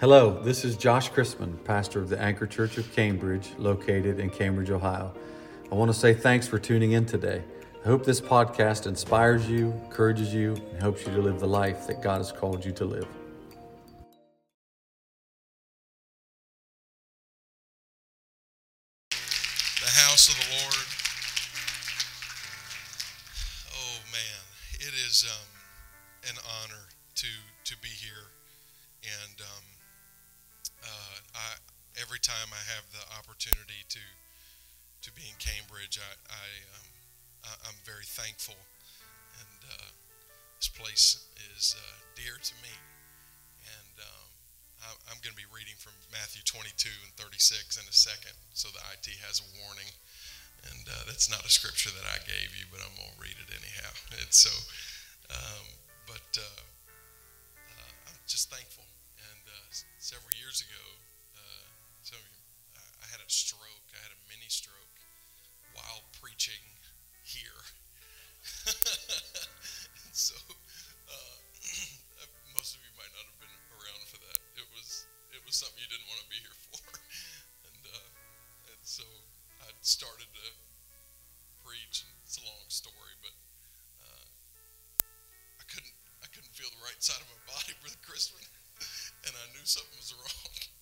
Hello, this is Josh Chrisman, pastor of the Anchor Church of Cambridge, located in Cambridge, Ohio. I want to say thanks for tuning in today. I hope this podcast inspires you, encourages you, and helps you to live the life that God has called you to live. To to be in Cambridge, I, I um, I, I'm very thankful, and uh, this place is uh, dear to me, and. Um, I- I'm going to be reading from Matthew 22 and 36 in a second, so the IT has a warning. And uh, that's not a scripture that I gave you, but I'm going to read it anyhow. And so, um, but uh, uh, I'm just thankful. And uh, several years ago, some of you, I had a stroke. I had a mini stroke while preaching here. so, uh, most of you might not have been around for that. It was it was something you didn't want to be here for, and uh, and so I started to preach. And it's a long story, but uh, I couldn't I couldn't feel the right side of my body, Brother Chrisman, and I knew something was wrong, uh,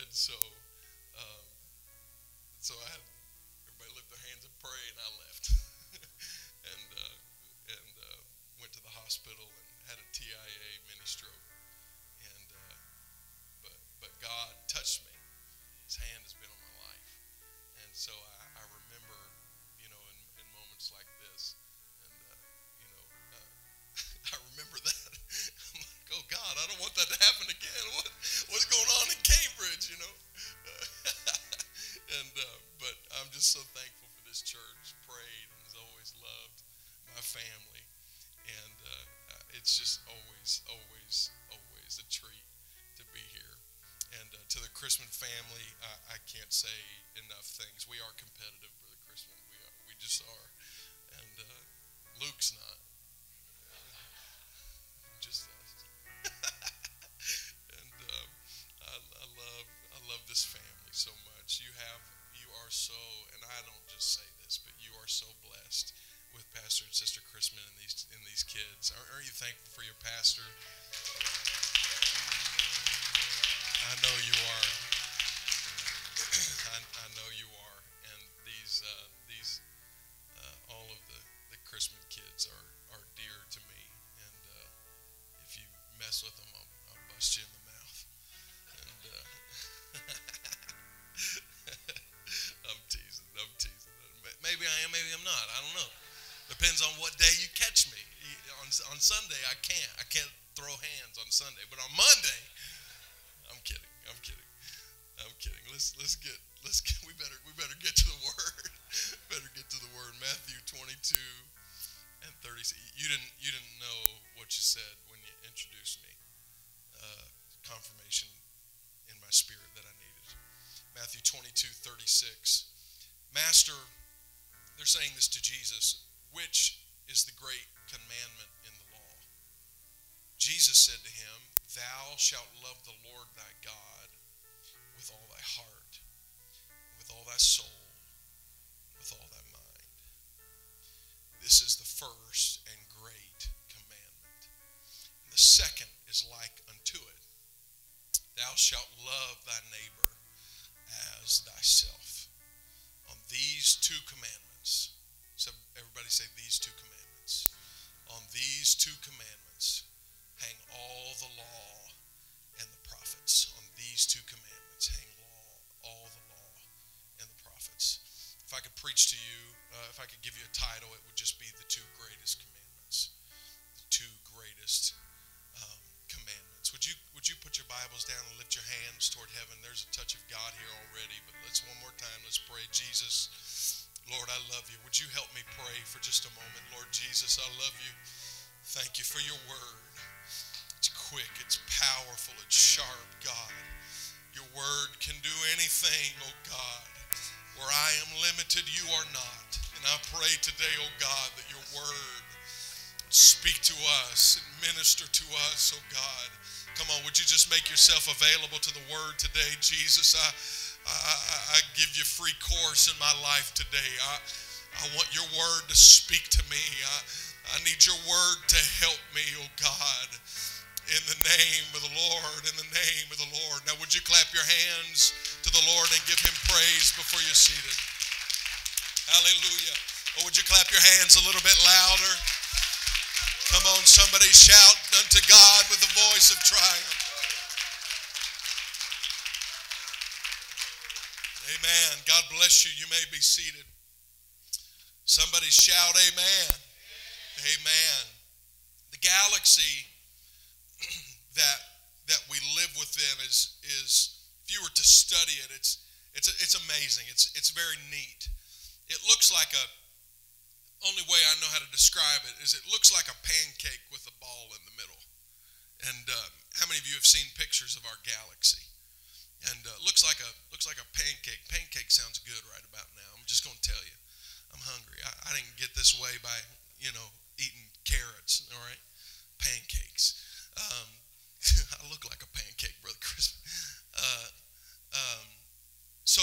and so um, so I had everybody lift their hands and pray, and I left, and uh, and uh, went to the hospital and had a TIA mini stroke, and uh, but but God touched me. His hand has been on my life, and so I, I remember, you know, in, in moments like this, and uh, you know, uh, I remember that. I'm like, oh God, I don't want that to happen again. What what's going on in Cambridge, you know? and uh, but I'm just so thankful for this church. Prayed and has always loved my family, and uh, uh, it's just always, always, always a treat to be here. And uh, to the Chrisman family, I, I can't say enough things. We are competitive, Brother Chrisman. We are, we just are. And uh, Luke's not. Just so much. You have, you are so, and I don't just say this, but you are so blessed with Pastor and Sister Chrisman and these and these kids. Aren't, aren't you thankful for your pastor? I know you are. I, I know you are. And these uh, these uh, all of the the Chrisman kids are are dear to me. And uh, if you mess with them, I'll, I'll bust you in the Depends on what day you catch me. On on Sunday, I can't. I can't throw hands on Sunday. But on Monday, I'm kidding. I'm kidding. I'm kidding. Let's let's get let's get we better we better get to the word. better get to the word. Matthew 22 and 30. You didn't you didn't know what you said when you introduced me. Uh, confirmation in my spirit that I needed. Matthew 22 36. Master, they're saying this to Jesus. Which is the great commandment in the law? Jesus said to him, Thou shalt love the Lord thy God with all thy heart, with all thy soul, with all thy mind. This is the first and great commandment. And the second is like unto it Thou shalt love thy neighbor as thyself. On these two commandments, so everybody say these two commandments. On these two commandments hang all the law and the prophets. On these two commandments hang law, all the law and the prophets. If I could preach to you, uh, if I could give you a title, it would just be the two greatest commandments. The two greatest um, commandments. Would you would you put your Bibles down and lift your hands toward heaven? There's a touch of God here already, but let's one more time. Let's pray, Jesus. Lord, I love you. Would you help me pray for just a moment? Lord Jesus, I love you. Thank you for your word. It's quick, it's powerful, it's sharp, God. Your word can do anything, oh God. Where I am limited, you are not. And I pray today, oh God, that your word would Speak to us and minister to us, oh God. Come on, would you just make yourself available to the word today, Jesus? I, I, I give you free course in my life today. I, I want your word to speak to me. I, I need your word to help me, oh God. In the name of the Lord, in the name of the Lord. Now, would you clap your hands to the Lord and give him praise before you're seated? Hallelujah. Or would you clap your hands a little bit louder? Come on, somebody shout unto God with the voice of triumph. Amen. God bless you. You may be seated. Somebody shout, Amen. Amen. The galaxy that that we live within is is if you were to study it, it's it's it's amazing. It's it's very neat. It looks like a only way I know how to describe it is it looks like a pancake with a ball in the middle. And uh, how many of you have seen pictures of our galaxy? And uh, looks like a looks like a pancake. Pancake sounds good right about now. I'm just going to tell you, I'm hungry. I, I didn't get this way by you know eating carrots. All right, pancakes. Um, I look like a pancake, brother Chris. Uh, um, so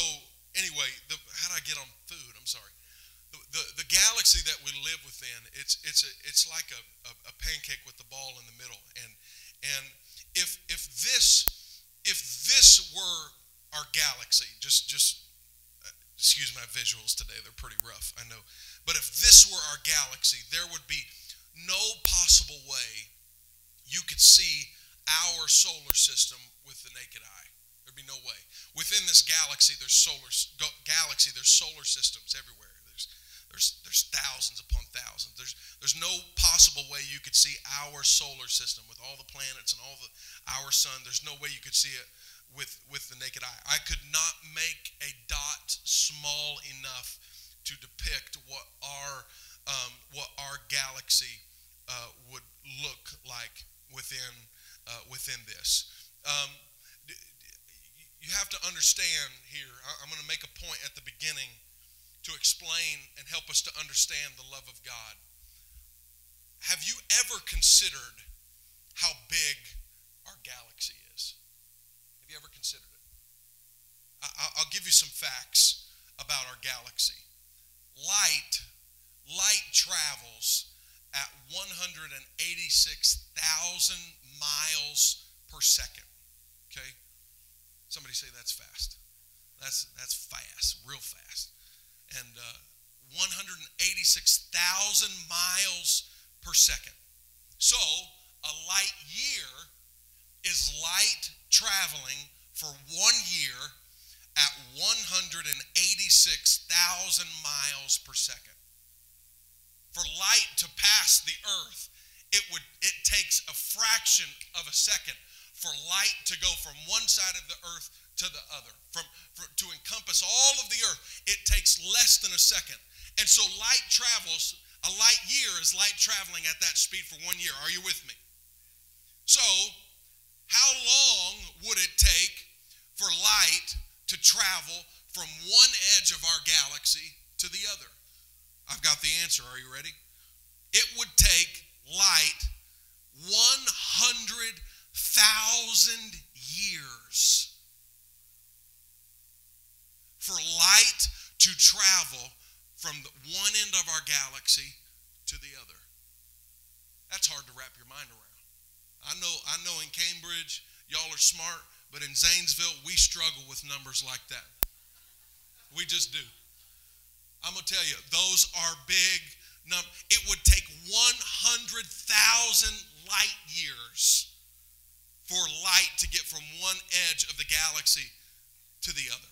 anyway, the, how did I get on food? I'm sorry the, the galaxy that we live within, it's, it's, a, it's like a, a, a pancake with the ball in the middle. And, and if, if, this, if this were our galaxy, just, just uh, excuse my visuals today, they're pretty rough, I know. But if this were our galaxy, there would be no possible way you could see our solar system with the naked eye. There'd be no way. Within this galaxy, there's solar galaxy, there's solar systems everywhere. There's, there's thousands upon thousands. There's, there's no possible way you could see our solar system with all the planets and all the our sun. There's no way you could see it with, with the naked eye. I could not make a dot small enough to depict what our, um, what our galaxy uh, would look like within, uh, within this. Um, you have to understand here, I'm going to make a point at the beginning to explain and help us to understand the love of God. Have you ever considered how big our galaxy is? Have you ever considered it? I'll give you some facts about our galaxy. Light, light travels at 186,000 miles per second. Okay? Somebody say that's fast. That's that's fast, real fast and uh, 186,000 miles per second. So, a light year is light traveling for one year at 186,000 miles per second. For light to pass the earth, it would it takes a fraction of a second for light to go from one side of the earth to the other. From, from, to encompass all of the earth, it takes less than a second. And so light travels, a light year is light traveling at that speed for one year. Are you with me? So, how long would it take for light to travel from one edge of our galaxy to the other? I've got the answer. Are you ready? It would take light 100,000 years for light to travel from one end of our galaxy to the other. That's hard to wrap your mind around. I know, I know in Cambridge, y'all are smart, but in Zanesville, we struggle with numbers like that. We just do. I'm going to tell you, those are big numbers. It would take 100,000 light years for light to get from one edge of the galaxy to the other.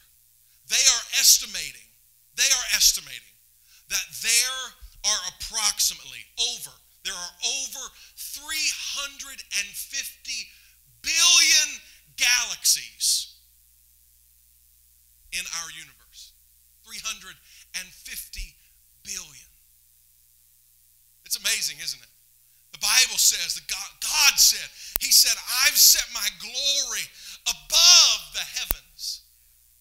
They are estimating, they are estimating that there are approximately over, there are over 350 billion galaxies in our universe. 350 billion. It's amazing, isn't it? The Bible says that God, God said, He said, I've set my glory above the heavens.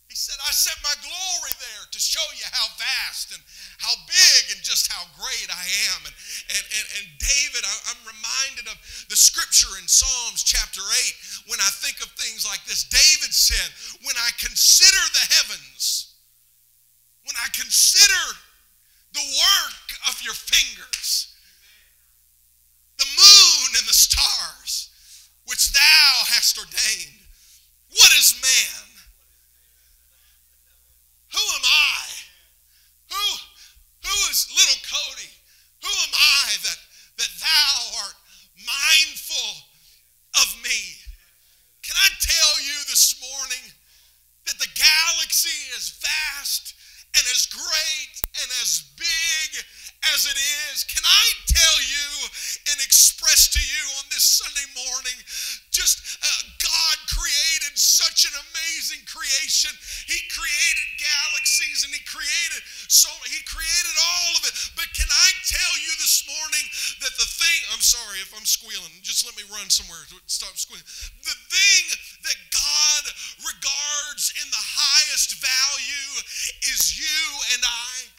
He said, I set my glory there to show you how vast and how big and just how great I am. And, and, and, and David, I, I'm reminded of the scripture in Psalms chapter 8 when I think of things like this. David said, When I consider the heavens, when I consider the work of your fingers, the moon and the stars, which thou hast ordained, what is man? Who am I? Who, who is little Cody? Who am I that, that thou art mindful of me? Can I tell you this morning that the galaxy is vast and as great and as big as it is? Can I tell you and express to you on this Sunday morning just uh, God created such an amazing creation. He created galaxies and he created so he created all of it. But can I tell you this morning that the thing I'm sorry if I'm squealing. Just let me run somewhere. Stop squealing. The thing that God regards in the highest value is you and I.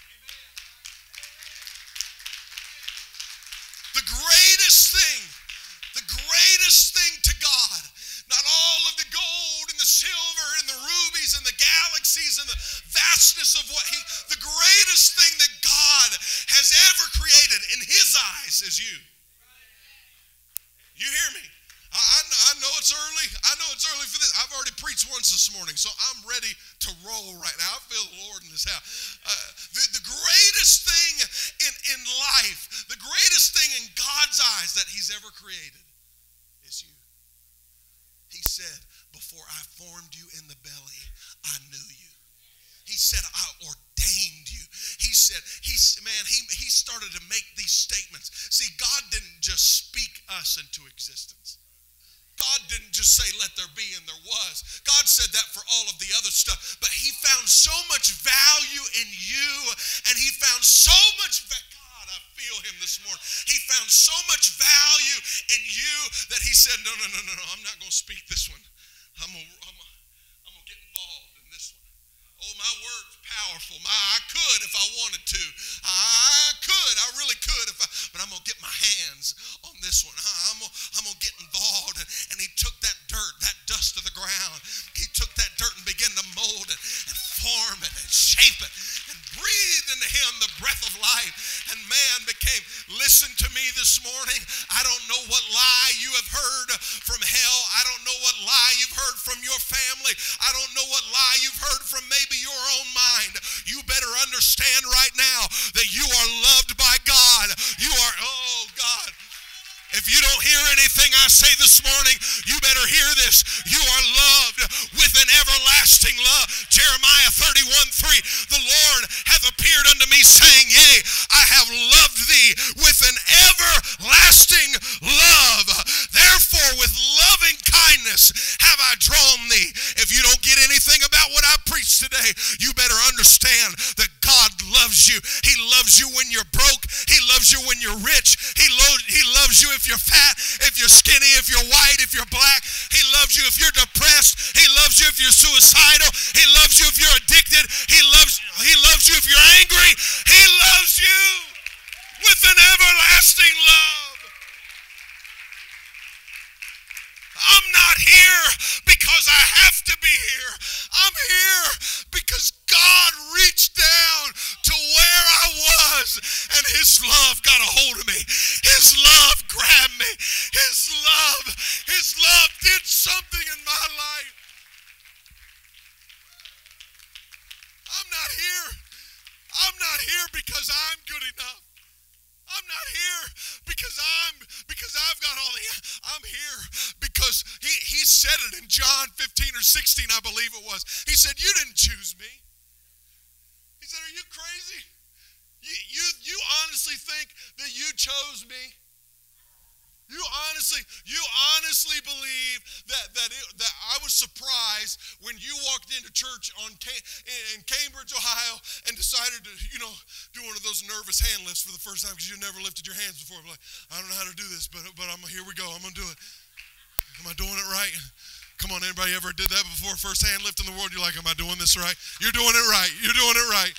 and the vastness of what He, the greatest thing that God has ever created in His eyes is you. You hear me? I, I, know it's early. I know it's early for this. I've already preached once this morning, so I'm ready to roll right now. I feel the Lord in this house. Uh, the, the greatest thing in, in life, the greatest thing in God's eyes that He's ever created is you. He said, Before I formed you in the belly, I knew you. He said, I ordained you. He said, he's man, he, he started to make these statements. See, God didn't just speak us into existence. God didn't just say, let there be, and there was. God said that for all of the other stuff. But He found so much value in you, and He found so much value. God, I feel Him this morning. He found so much value in you that He said, no, no, no, no, no, I'm not going to speak this one. I'm going to I'm I'm gonna get involved in this one. Oh, my word's powerful. My, I could if I wanted to. I could. I really could. If I, but I'm going to get my hands on this one. I'm going I'm to get involved. And, and he took that dirt, that dust of the ground. He took that dirt and began to mold it and form it and shape it and breathe into him the breath of life. And man became, listen to me this morning. I don't know what lie you have heard from hell. I don't know what lie you've heard from your family. I don't I say this morning, you better hear this. Said, You didn't choose me. He said, Are you crazy? You, you, you honestly think that you chose me? You honestly, you honestly believe that that it, that I was surprised when you walked into church on in Cambridge, Ohio, and decided to, you know, do one of those nervous hand lifts for the first time because you never lifted your hands before. I'm like, I don't know how to do this, but but I'm here we go. I'm gonna do it. Am I doing it right? Come on, anybody ever did that before? First hand lift in the world. You're like, am I doing this right? You're doing it right. You're doing it right.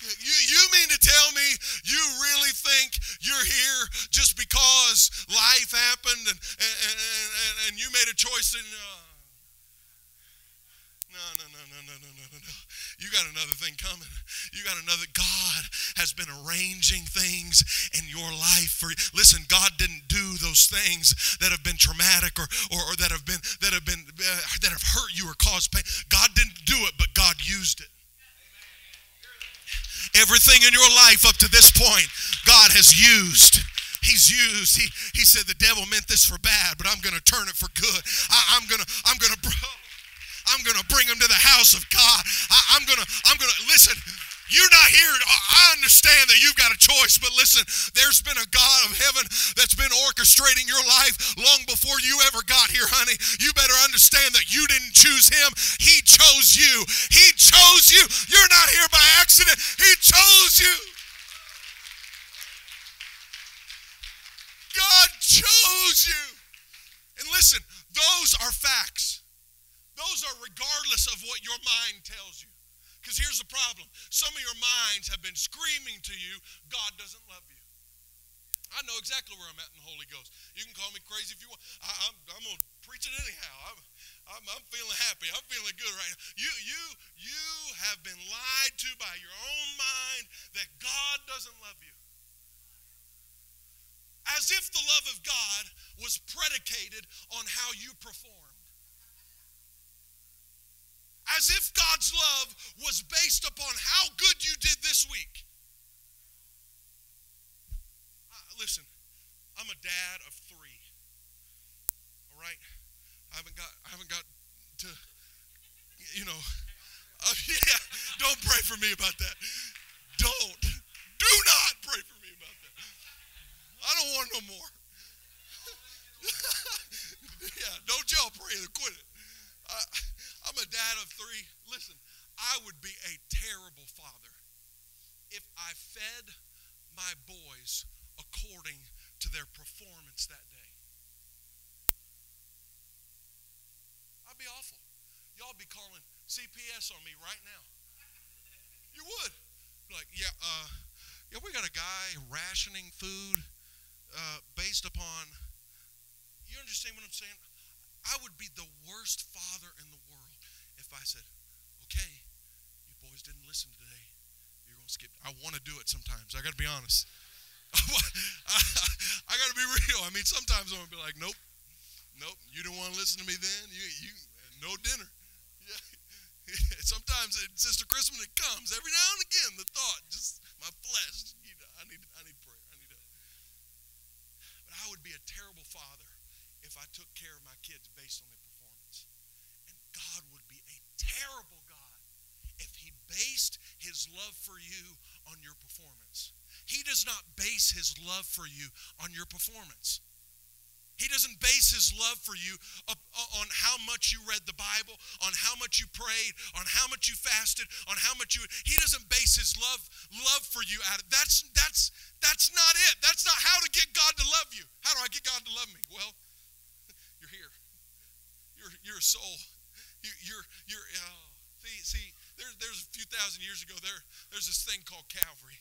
You, you mean to tell me you really think you're here just because life happened and, and, and, and you made a choice and. Uh, no, no, no, no, no, no, no, no. You got another thing coming. You got another. God has been arranging things in your life for. You. Listen, God didn't do those things that have been traumatic or, or, or that have been that have been uh, that have hurt you or caused pain. God didn't do it, but God used it. Everything in your life up to this point, God has used. He's used. He, he said the devil meant this for bad, but I'm going to turn it for good. I, I'm going to, I'm going to, I'm going to bring him to the house of God. I, I'm going to, I'm going to, listen, you're not here. I understand that you've got a choice, but listen, there's been a God of heaven that's been orchestrating your life long before you ever got here, honey. You better understand that you didn't choose him, he chose you. He chose you. You're not here by accident, he chose you. God chose you. And listen, those are facts. Those are regardless of what your mind tells you. Because here's the problem some of your minds have been screaming to you, God doesn't love you. I know exactly where I'm at in the Holy Ghost. You can call me crazy if you want. I, am going to preach it anyhow. I'm, I'm, I'm, feeling happy. I'm feeling good right now. You, you, you have been lied to by your own mind that God doesn't love you. As if the love of God was predicated on how you perform as if God's love was based upon how good you did this week. Uh, listen, I'm a dad of three. All right, I haven't got I haven't got to you know. Uh, yeah, don't pray for me about that. Don't. Do not pray for me about that. I don't want no more. yeah, don't y'all pray and quit it. Uh, I'm a dad of three. Listen, I would be a terrible father if I fed my boys according to their performance that day. I'd be awful. Y'all be calling CPS on me right now. You would. Like, yeah, uh, yeah, we got a guy rationing food uh, based upon. You understand what I'm saying? I would be the worst father in the world if I said, okay, you boys didn't listen today, you're going to skip. I want to do it sometimes. I got to be honest. I, got to be real. I mean, sometimes I'm going to be like, nope, nope, you didn't want to listen to me then. You, you, no dinner. Yeah. sometimes, it, Sister Chrisman, it comes every now and again. The thought, just my flesh. You know, I need, I need prayer. I need help. But I would be a terrible father if I took care of my kids based on their God would be a terrible God if he based his love for you on your performance. He does not base his love for you on your performance. He doesn't base his love for you uh, on how much you read the Bible, on how much you prayed, on how much you fasted, on how much you He doesn't base his love love for you out of that's that's that's not it. That's not how to get God to love you. How do I get God to love me? Well, you're here. You're you're a soul you, you're, you're, oh, see, see there, there's a few thousand years ago, there, there's this thing called Calvary.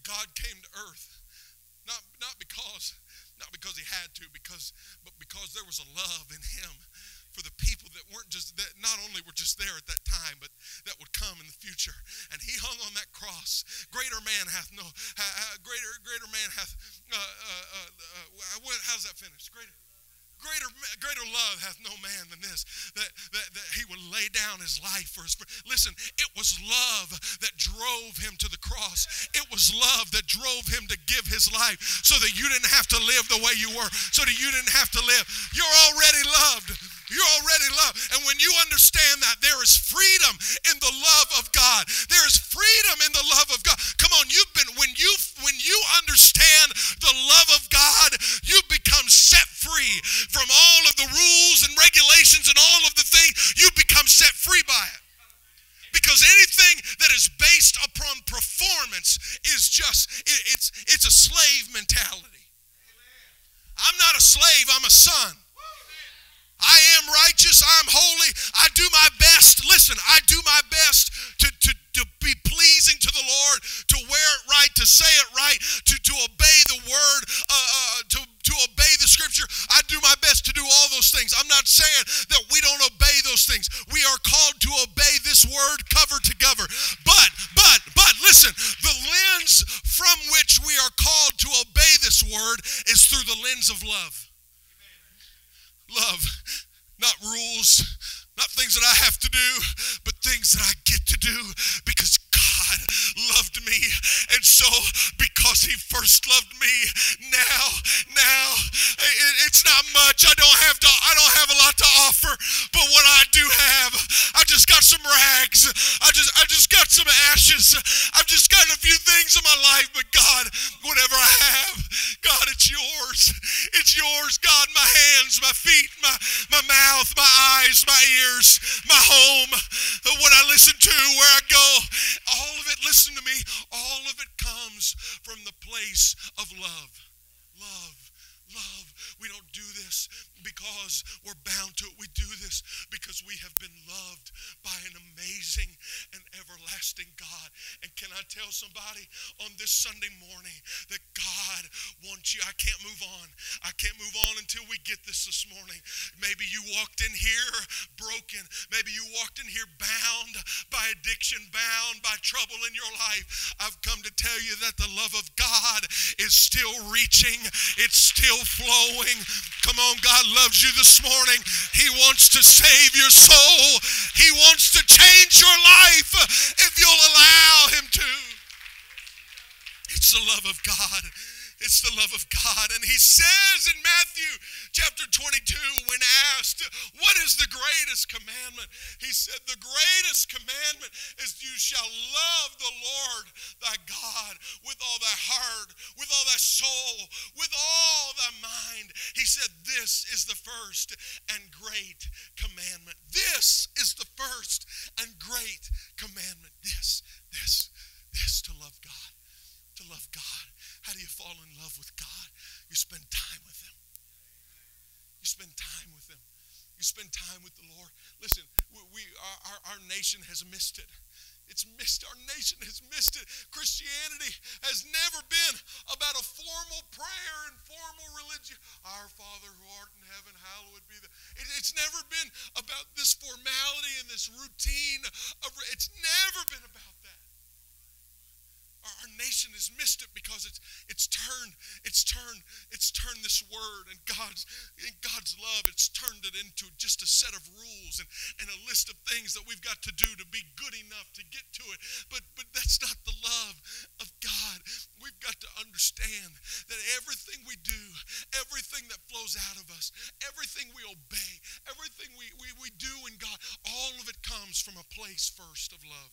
God came to earth, not, not because, not because he had to, because, but because there was a love in him for the people that weren't just that not only were just there at that time but that would come in the future. And he hung on that cross. Greater man hath no greater greater man hath uh, uh, uh, uh how's that finish greater greater, greater love hath no man than this, that, that, that he would lay down his life for his friend. Listen, it was love that drove him to the cross. It was love that drove him to give his life so that you didn't have to live the way you were, so that you didn't have to live. You're already loved. You're already loved. And when you understand that, there is freedom in the love of God. There is freedom in the love of God. Come on, you've been when you when you understand the love of God, you become set free from all of the rules and regulations and all of the things. You become set free by it. Because anything that is based upon performance is just it, it's it's a slave mentality. I'm not a slave, I'm a son. I am righteous. I'm holy. I do my best. Listen, I do my best to, to, to be pleasing to the Lord, to wear it right, to say it right, to, to obey the word, uh, uh, to, to obey the scripture. I do my best to do all those things. I'm not saying that we don't obey those things. We are called to obey this word cover to cover. But, but, but, listen, the lens from which we are called to obey this word is through the lens of love love, not rules, not things that I have to do, but things that I get to do because God loved me. And so, because He first loved me, now, now, it's not much. I don't have to, I don't have a lot to offer, but what I do have, I just got some rags. I just, I just got some ashes. I've just got a few things in my life, but God, whatever I have, God, it's yours. It's yours, God. My hands, my feet, my, my mouth, my eyes, my ears, my home, what I listen to, where I go, all of it, listen to me, all of it comes from the place of love. Love, love. We don't do this because we're bound to it. We do this because we have been loved by an amazing and everlasting God. And can I tell somebody on this Sunday morning that God wants you? I can't move on. I can't move on until we get this this morning. Maybe you walked in here broken. Maybe you walked in here bound by addiction, bound by trouble in your life. I've come to tell you that the love of God is still reaching, it's still flowing. Come on, God loves you this morning. He wants to save your soul. He wants to change your life if you'll allow Him to. It's the love of God. It's the love of God. And he says in Matthew chapter 22, when asked, What is the greatest commandment? He said, The greatest commandment is you shall love the Lord thy God with all thy heart, with all thy soul, with all thy mind. He said, This is the first and great commandment. This is the first and great commandment. This, this, this to love God. To love God. How do you fall in love with God? You spend time with Him. You spend time with Him. You spend time with the Lord. Listen, we, we our, our nation has missed it. It's missed. Our nation has missed it. Christianity has never been about a formal prayer and formal religion. Our Father who art in heaven, hallowed be the. It, it's never been about this formality and this routine. Of, it's never been about our, nation has missed it because it's it's turned it's turned it's turned this word and God's in God's love it's turned it into just a set of rules and, and a list of things that we've got to do to be good enough to get to it. But but that's not the love of God. We've got to understand that everything we do, everything that flows out of us, everything we obey, everything we, we, we do in God, all of it comes from a place first of love.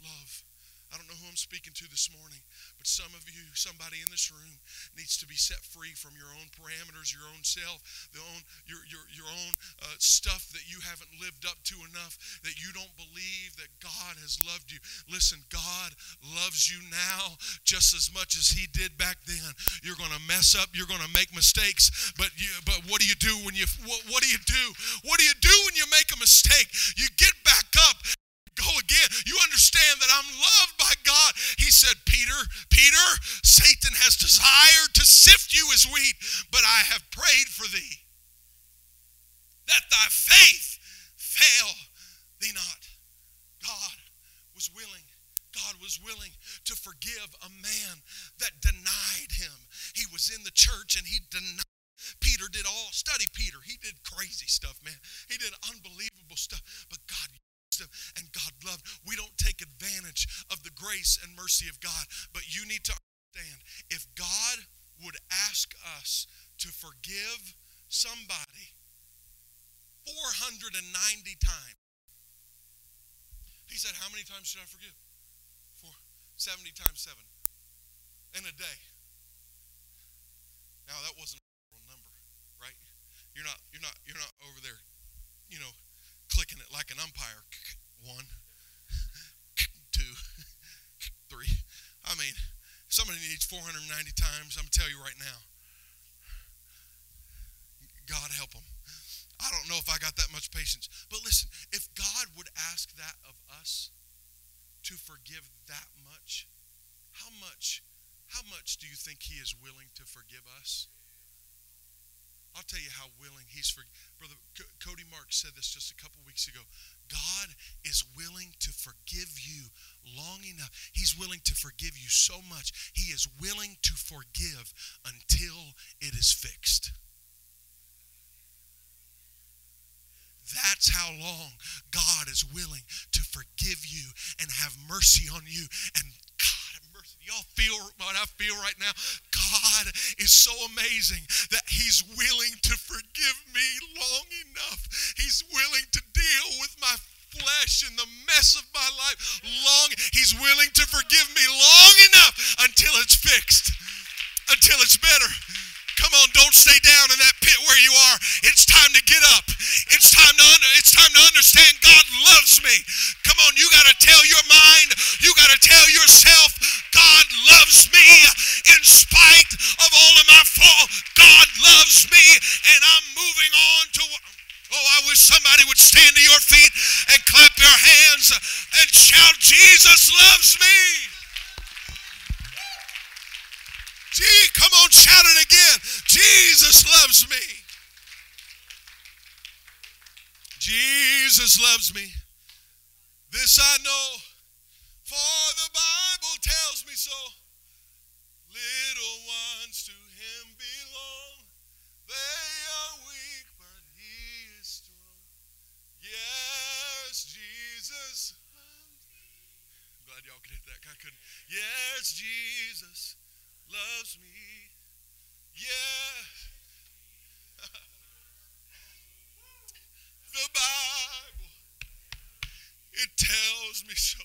Love. I don't know who I'm speaking to this morning, but some of you, somebody in this room, needs to be set free from your own parameters, your own self, the own your your your own uh, stuff that you haven't lived up to enough, that you don't believe that God has loved you. Listen, God loves you now just as much as He did back then. You're going to mess up, you're going to make mistakes, but you but what do you do when you what, what do you do? What do you do when you make a mistake? You get back up go again. You understand that I'm loved by God. He said, Peter, Peter, Satan has desired to sift you as wheat, but I have prayed for thee that thy faith fail thee not. God was willing. God was willing to forgive a man that denied him. He was in the church and he denied. Peter did all, study Peter. He did crazy stuff, man. He did unbelievable stuff. But God and God loved. We don't take advantage of the grace and mercy of God, but you need to understand if God would ask us to forgive somebody 490 times, he said, How many times should I forgive? Four, 70 times 7 in a day. Now that wasn't a number, right? You're not you're not you're not over there, you know, clicking it like an umpire. One, two, three. I mean, somebody needs 490 times. I'm going to tell you right now. God help them. I don't know if I got that much patience. But listen, if God would ask that of us to forgive that much, how much how much do you think he is willing to forgive us? I'll tell you how willing he's for brother C- Cody Mark said this just a couple weeks ago. God is willing to forgive you long enough. He's willing to forgive you so much. He is willing to forgive until it is fixed. That's how long God is willing to forgive you and have mercy on you. And God have mercy. Y'all feel what I feel right now? God is so amazing that He's willing to forgive me long enough. He's willing to deal with my flesh and the mess of my life long. He's willing to forgive me long enough until it's fixed, until it's better. Come on, don't stay down in that pit where you are. It's time to get up. It's time to un- it's time to understand God loves me. Come on, you got to tell your mind, you got to tell yourself, God loves me in spite of all of my fault. God loves me, and I'm moving on to. Oh, I wish somebody would stand to your feet and clap your hands and shout, Jesus loves me. Gee, come on, shout it again. Jesus loves me. Jesus loves me. This I know, for the Bible tells me so. Little ones to him belong. They are weak, but he is strong. Yes, Jesus. I'm glad y'all could hit that. I couldn't. Yes, Jesus loves me. Yeah. the Bible it tells me so.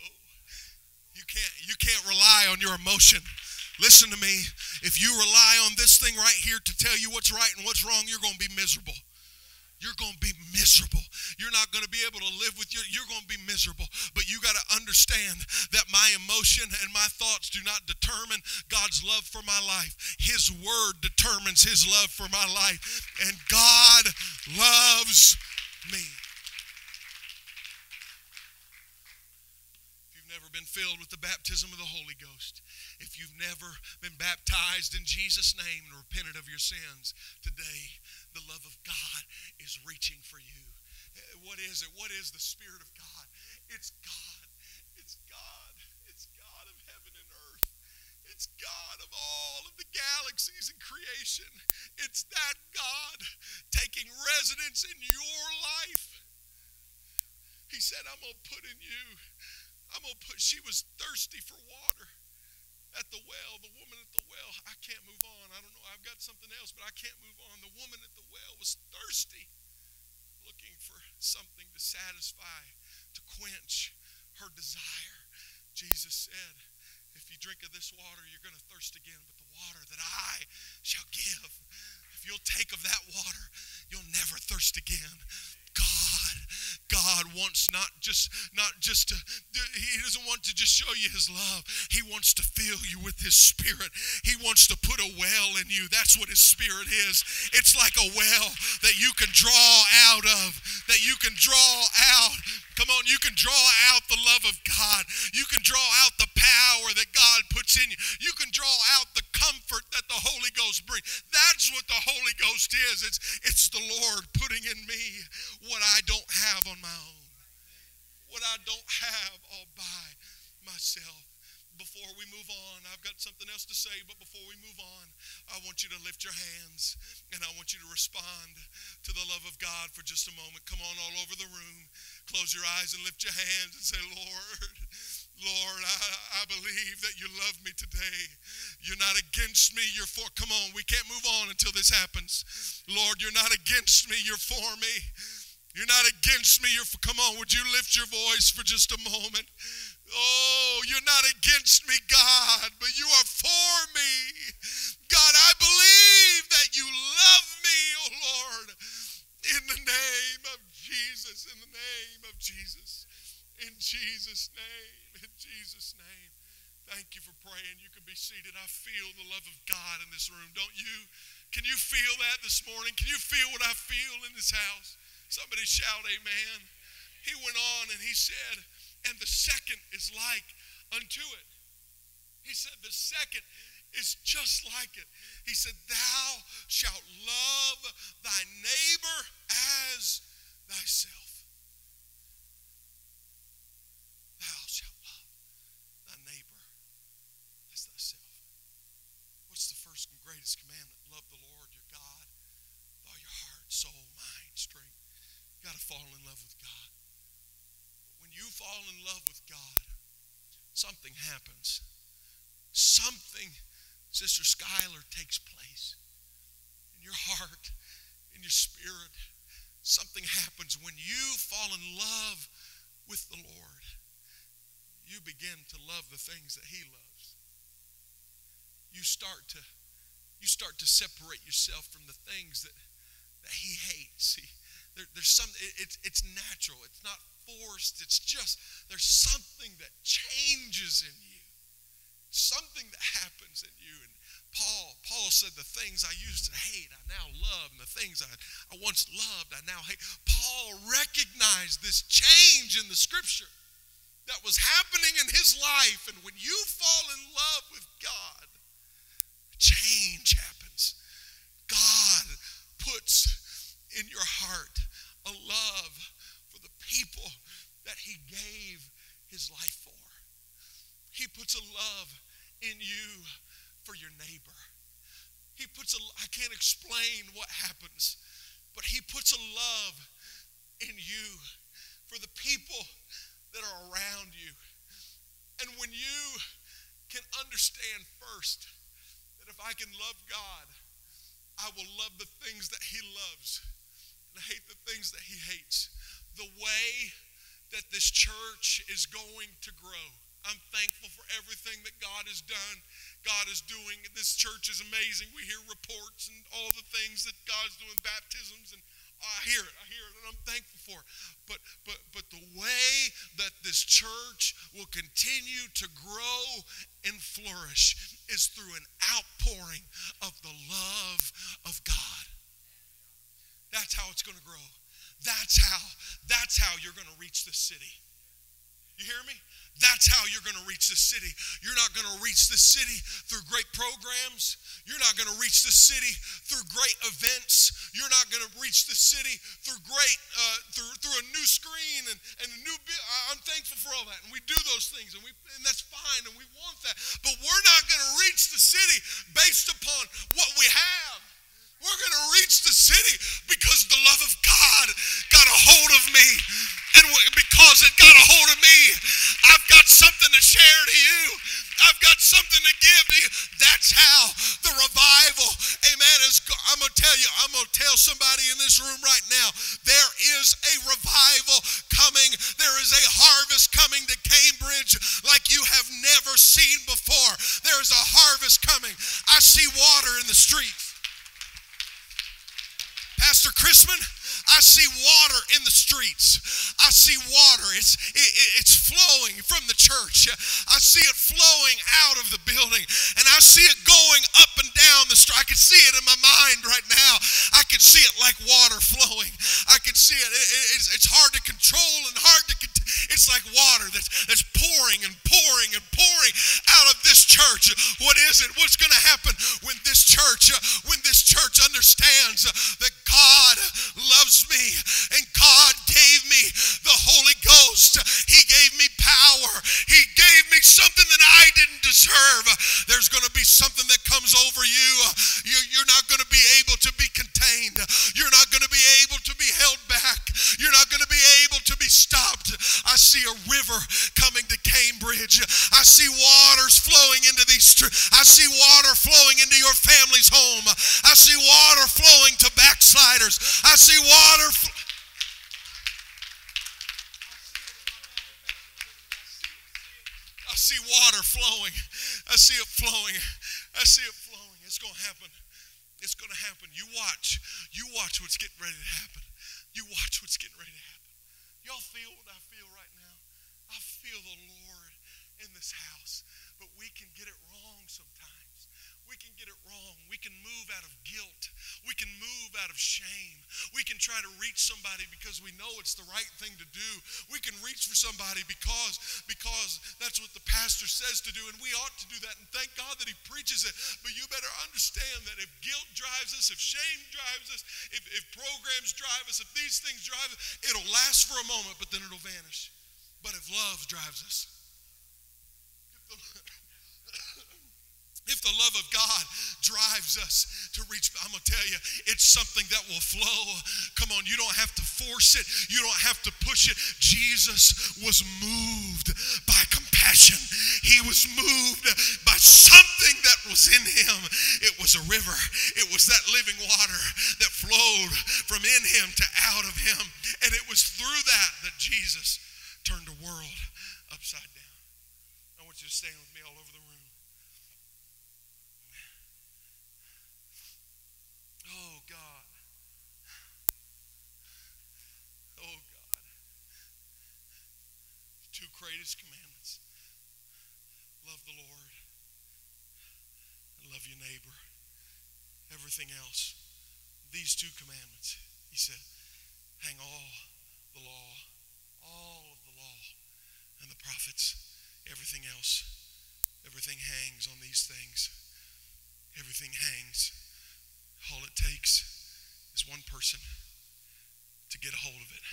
You can't you can't rely on your emotion. Listen to me. If you rely on this thing right here to tell you what's right and what's wrong, you're going to be miserable you're going to be miserable. Not going to be able to live with you. You're going to be miserable. But you got to understand that my emotion and my thoughts do not determine God's love for my life. His word determines his love for my life. And God loves me. If you've never been filled with the baptism of the Holy Ghost, if you've never been baptized in Jesus' name and repented of your sins, today the love of God is reaching for you. What is it? What is the Spirit of God? It's God. It's God. It's God of heaven and earth. It's God of all of the galaxies and creation. It's that God taking residence in your life. He said, I'm going to put in you. I'm going to put, she was thirsty for water at the well, the woman at the well, I can't move on. I don't know. I've got something else, but I can't move on. The woman at the well was thirsty, looking for something to satisfy, to quench her desire. Jesus said, If you drink of this water, you're going to thirst again, but the water that I shall give, if you'll take of that water, you'll never thirst again. God, God wants not just not just to he doesn't want to just show you his love. He wants to fill you with his spirit. He wants to put a well in you. That's what his spirit is. It's like a well that you can draw out of, that you can draw out. Come on, you can draw out the love of God. You can draw out the power that God puts in you. You can draw out the comfort that the Holy Ghost brings. That's what the Holy Ghost is. It's it's the Lord putting in me what I don't have on my own, what I don't have all by myself. Before we move on, I've got something else to say, but before we move on, I want you to lift your hands and I want you to respond to the love of God for just a moment. Come on, all over the room. Close your eyes and lift your hands and say, Lord, Lord, I, I believe that you love me today. You're not against me, you're for. Come on, we can't move on until this happens. Lord, you're not against me, you're for me. You're not against me. You're for, come on, would you lift your voice for just a moment? Oh, you're not against me, God, but you are for me. God, I believe that you love me, oh Lord, in the name of Jesus, in the name of Jesus, in Jesus' name, in Jesus' name. Thank you for praying. You can be seated. I feel the love of God in this room, don't you? Can you feel that this morning? Can you feel what I feel in this house? Somebody shout, Amen. He went on and he said, And the second is like unto it. He said, The second is just like it. He said, Thou shalt love thy neighbor as thyself. Thou shalt love thy neighbor as thyself. What's the first and greatest commandment? Love the Lord your God with all your heart, soul, mind, strength. You got to fall in love with God. When you fall in love with God, something happens. Something, Sister Schuyler, takes place in your heart, in your spirit. Something happens when you fall in love with the Lord. You begin to love the things that He loves. You start to you start to separate yourself from the things that, that He hates. See, there, there's some. It, it's it's natural. It's not forced. It's just there's something that changes in you something that happens in you. And Paul, Paul said, the things I used to hate, I now love, and the things I, I once loved, I now hate. Paul recognized this change in the scripture that was happening in his life. And when you fall in love with God, change happens. God puts in your heart a love for the people that he gave his life for. He puts a love in you for your neighbor. He puts a, I can't explain what happens, but He puts a love in you for the people that are around you. And when you can understand first that if I can love God, I will love the things that He loves and hate the things that He hates. The way that this church is going to grow I'm thankful for everything that God has done. God is doing. This church is amazing. We hear reports and all the things that God's doing, baptisms, and oh, I hear it. I hear it, and I'm thankful for it. But but but the way that this church will continue to grow and flourish is through an outpouring of the love of God. That's how it's going to grow. That's how. That's how you're going to reach the city. You hear me? That's how you're going to reach the city. You're not going to reach the city through great programs. You're not going to reach the city through great events. You're not going to reach the city through great, uh, through, through a new screen and, and a new. I'm thankful for all that, and we do those things, and we and that's fine, and we want that. But we're not going to reach the city based upon what we have. We're going to reach the city because the love of God got a hold of me. And because it got a hold of me, I've got something to share to you. I've got something to give to you. That's how the revival, amen, is. I'm going to tell you, I'm going to tell somebody in this room right now there is a revival coming. There is a harvest coming to Cambridge like you have never seen before. There is a harvest coming. I see water in the streets. Pastor Chrisman, I see water in the streets. I see water. It's, it, it's flowing from the church. I see it flowing out of the building. And I see it us, if shame drives us, if, if programs drive us, if these things drive us, it'll last for a moment but then it'll vanish. But if love drives us, if the love of God drives us to reach, I'm going to tell you, it's something that will flow. Come on, you don't have to force it, you don't have to push it. Jesus was moved by compassion, he was moved by something that was in him. It was a river, it was that living water that flowed from in him to out of him. And it was through that that Jesus turned the world upside down. I want you to stand with me all over the room. Oh, God. Oh, God. Two greatest commandments love the Lord and love your neighbor. Everything else. These two commandments, he said, hang all the law, all of the law and the prophets, everything else. Everything hangs on these things. Everything hangs. All it takes is one person to get a hold of it,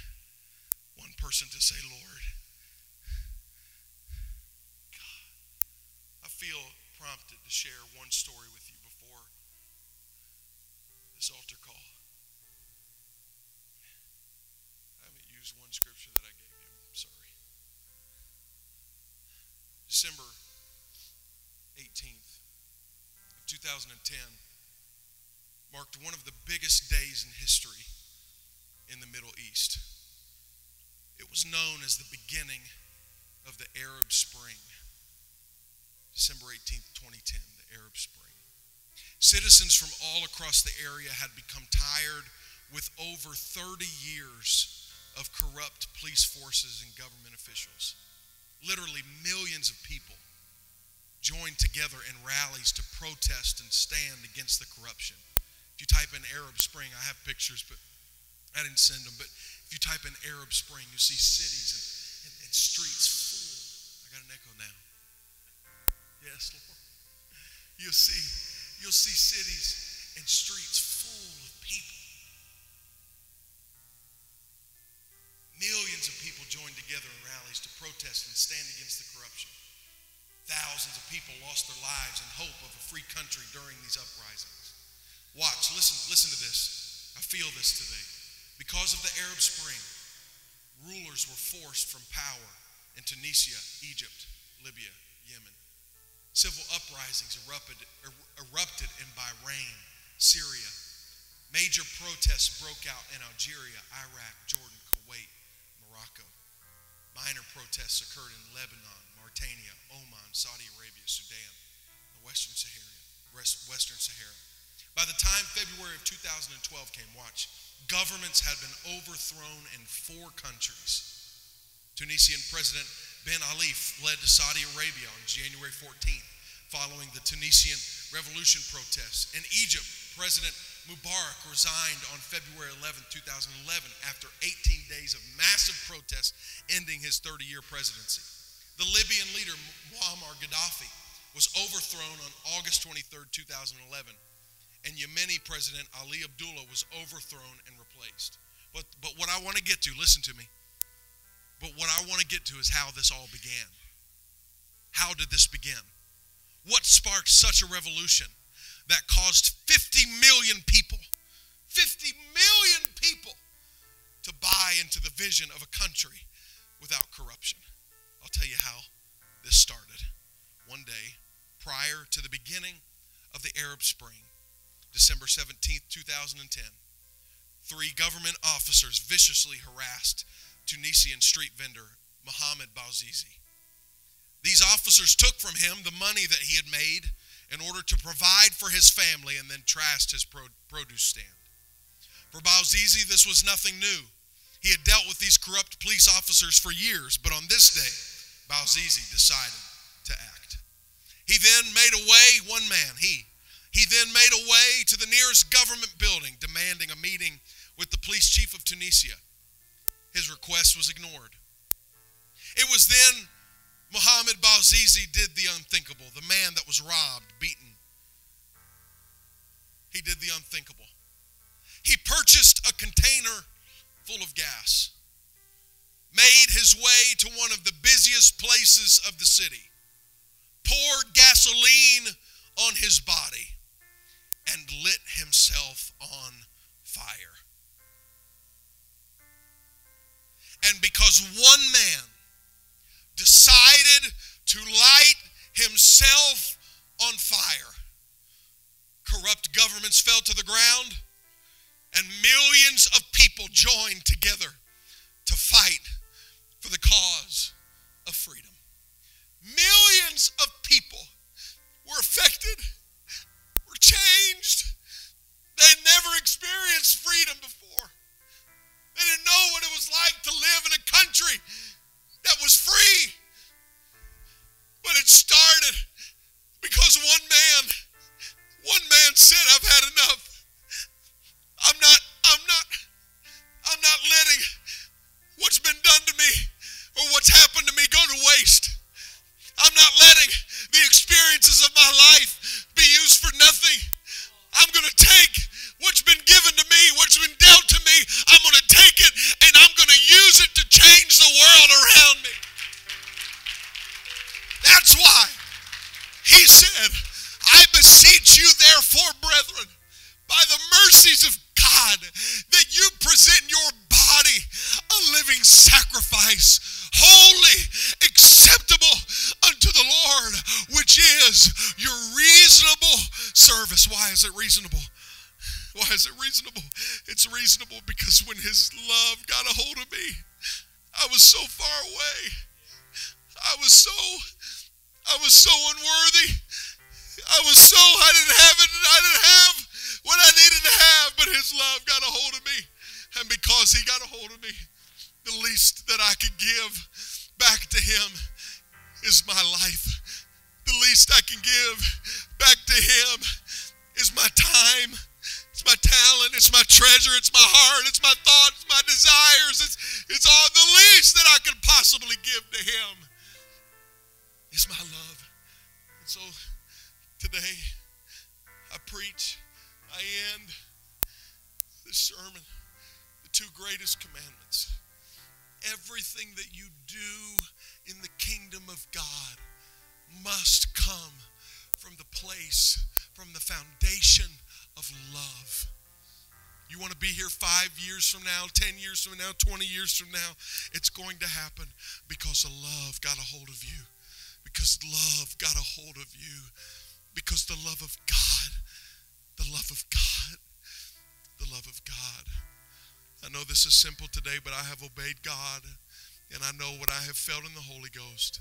one person to say, Lord, God. I feel prompted to share one story with you before this altar call. I haven't used one scripture that I gave you. I'm sorry. December 18th of 2010 marked one of the biggest days in history in the Middle East. It was known as the beginning of the Arab Spring. December 18th, 2010, the Arab Spring. Citizens from all across the area had become tired with over 30 years of corrupt police forces and government officials. Literally, millions of people joined together in rallies to protest and stand against the corruption. If you type in Arab Spring, I have pictures, but I didn't send them. But if you type in Arab Spring, you see cities and, and, and streets full. I got an echo now. Yes, Lord. You'll see, you'll see cities and streets full of people. Millions of people joined together in rallies to protest and stand against the corruption. Thousands of people lost their lives in hope of a free country during these uprisings. Watch, listen, listen to this. I feel this today. Because of the Arab Spring, rulers were forced from power in Tunisia, Egypt, Libya, Yemen. Civil uprisings erupted, er, erupted in Bahrain, Syria. Major protests broke out in Algeria, Iraq, Jordan, Kuwait, Morocco. Minor protests occurred in Lebanon, Mauritania, Oman, Saudi Arabia, Sudan, the Western Sahara. Western Sahara. By the time February of 2012 came, watch, governments had been overthrown in four countries. Tunisian President Ben Ali fled to Saudi Arabia on January 14th following the Tunisian revolution protests. In Egypt, President Mubarak resigned on February 11, 2011, after 18 days of massive protests ending his 30 year presidency. The Libyan leader Muammar Gaddafi was overthrown on August 23, 2011, and Yemeni President Ali Abdullah was overthrown and replaced. But, but what I want to get to, listen to me, but what I want to get to is how this all began. How did this begin? What sparked such a revolution that caused 50 million people, 50 million people, to buy into the vision of a country without corruption? I'll tell you how this started. One day, prior to the beginning of the Arab Spring, December 17th, 2010, three government officers viciously harassed Tunisian street vendor Mohamed Bouazizi. These officers took from him the money that he had made in order to provide for his family and then trashed his produce stand. For Bouazizi, this was nothing new. He had dealt with these corrupt police officers for years, but on this day, Bouazizi decided to act. He then made a way, one man, he, he then made a way to the nearest government building, demanding a meeting with the police chief of Tunisia. His request was ignored. It was then Muhammad Bouazizi did the unthinkable, the man that was robbed, beaten. He did the unthinkable. He purchased a container full of gas, made his way to one of the busiest places of the city, poured gasoline on his body, and lit himself on fire. And because one man decided to light himself on fire, corrupt governments fell to the ground, and millions of people joined together to fight for the cause of freedom. Millions of people were affected, were changed. They had never experienced freedom before. They didn't know what it was like to live in a country that was free. But it started because one man, one man said, I've had enough. I'm not, I'm not, I'm not letting what's been done to me or what's happened to me go to waste. I'm not letting the experiences of my life be used for nothing. I'm going to take what's been given to me, what's been dealt to me, I'm going to take it and I'm going to use it to change the world around me. That's why he said, I beseech you, therefore, brethren, by the mercies of God, that you present your body a living sacrifice, holy, acceptable unto the Lord, which is your reasonable service. Why is it reasonable? Why is it reasonable? It's reasonable because when his love got a hold of me, I was so far away. I was so I was so unworthy. I was so I didn't have it I didn't have what I needed to have, but his love got a hold of me. And because he got a hold of me, the least that I could give back to him is my life. The least I can give back to him is my time. It's my talent, it's my treasure, it's my heart, it's my thoughts, my desires. It's, it's all the least that I could possibly give to him It's my love. And so today I preach, I end this sermon, the two greatest commandments. Everything that you do in the kingdom of God must come from the place, from the foundation of love. You want to be here five years from now, 10 years from now, 20 years from now? It's going to happen because love got a hold of you. Because love got a hold of you. Because the love of God, the love of God, the love of God. I know this is simple today, but I have obeyed God and I know what I have felt in the Holy Ghost.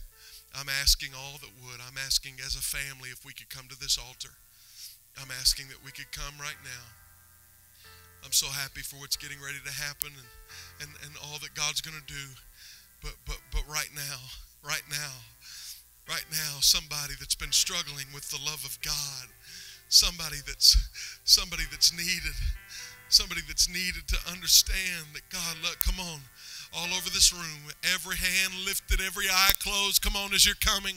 I'm asking all that would. I'm asking as a family if we could come to this altar. I'm asking that we could come right now. I'm so happy for what's getting ready to happen and, and, and all that God's going to do. But, but, but right now, right now, right now, somebody that's been struggling with the love of God, somebody that's, somebody that's needed, somebody that's needed to understand that God, look, come on, all over this room, every hand lifted, every eye closed. Come on as you're coming.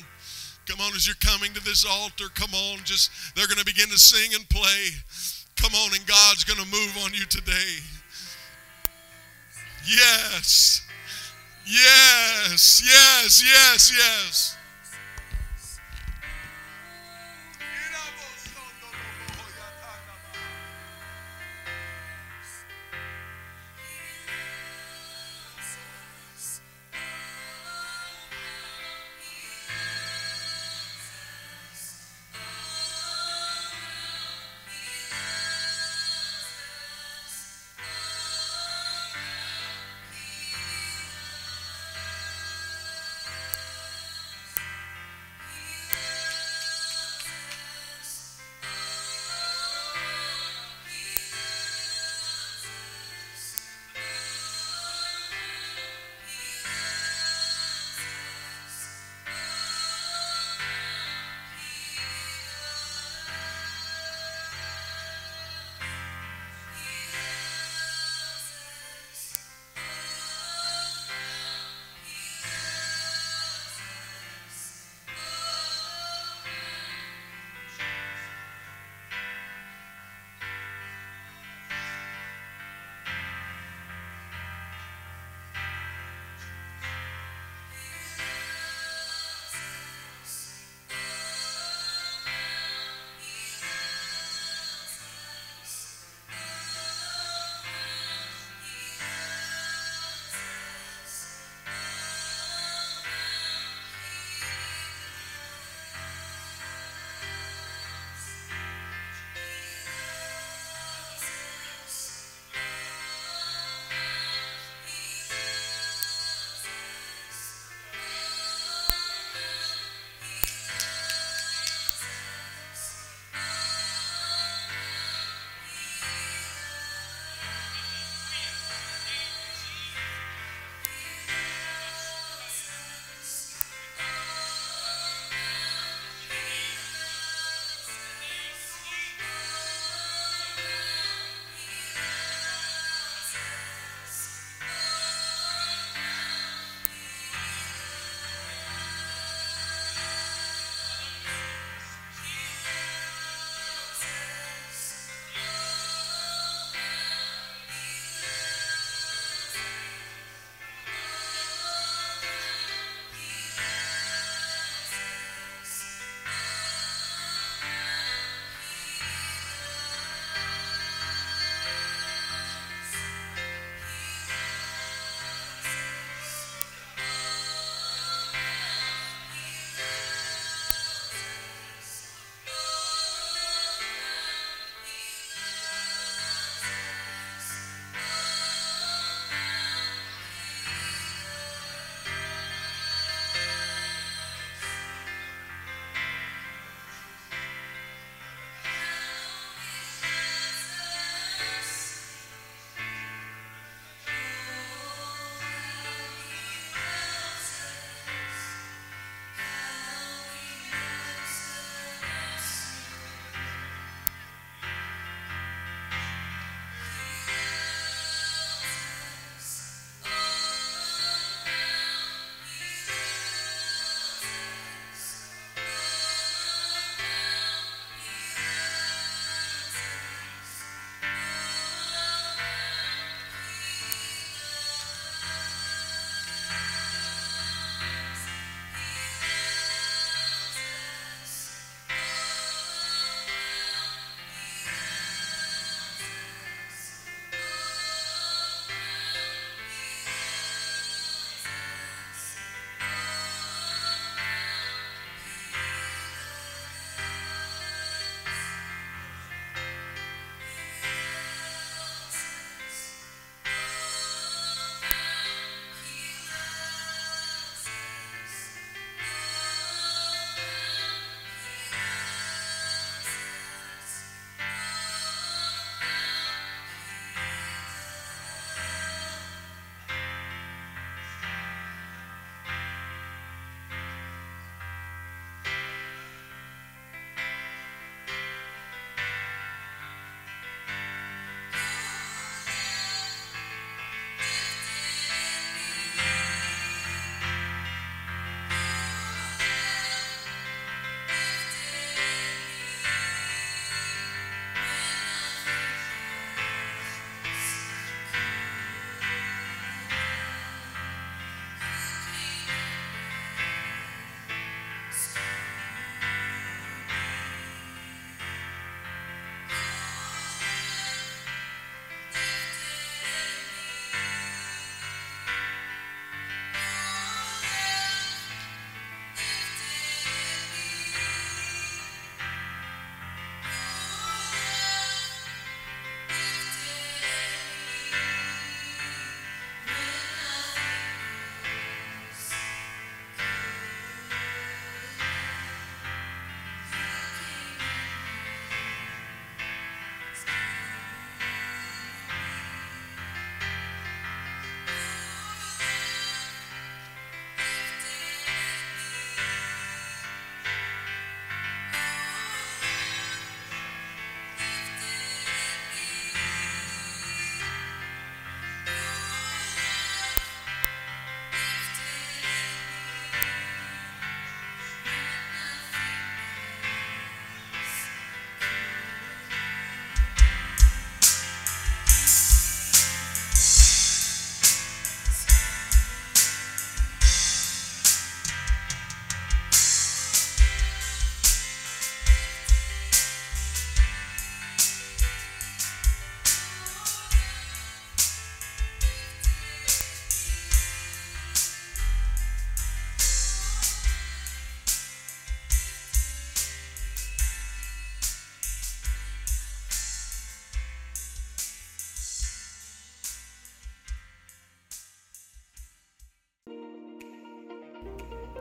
Come on as you're coming to this altar. Come on, just they're going to begin to sing and play. Come on, and God's going to move on you today. Yes. Yes, yes, yes, yes.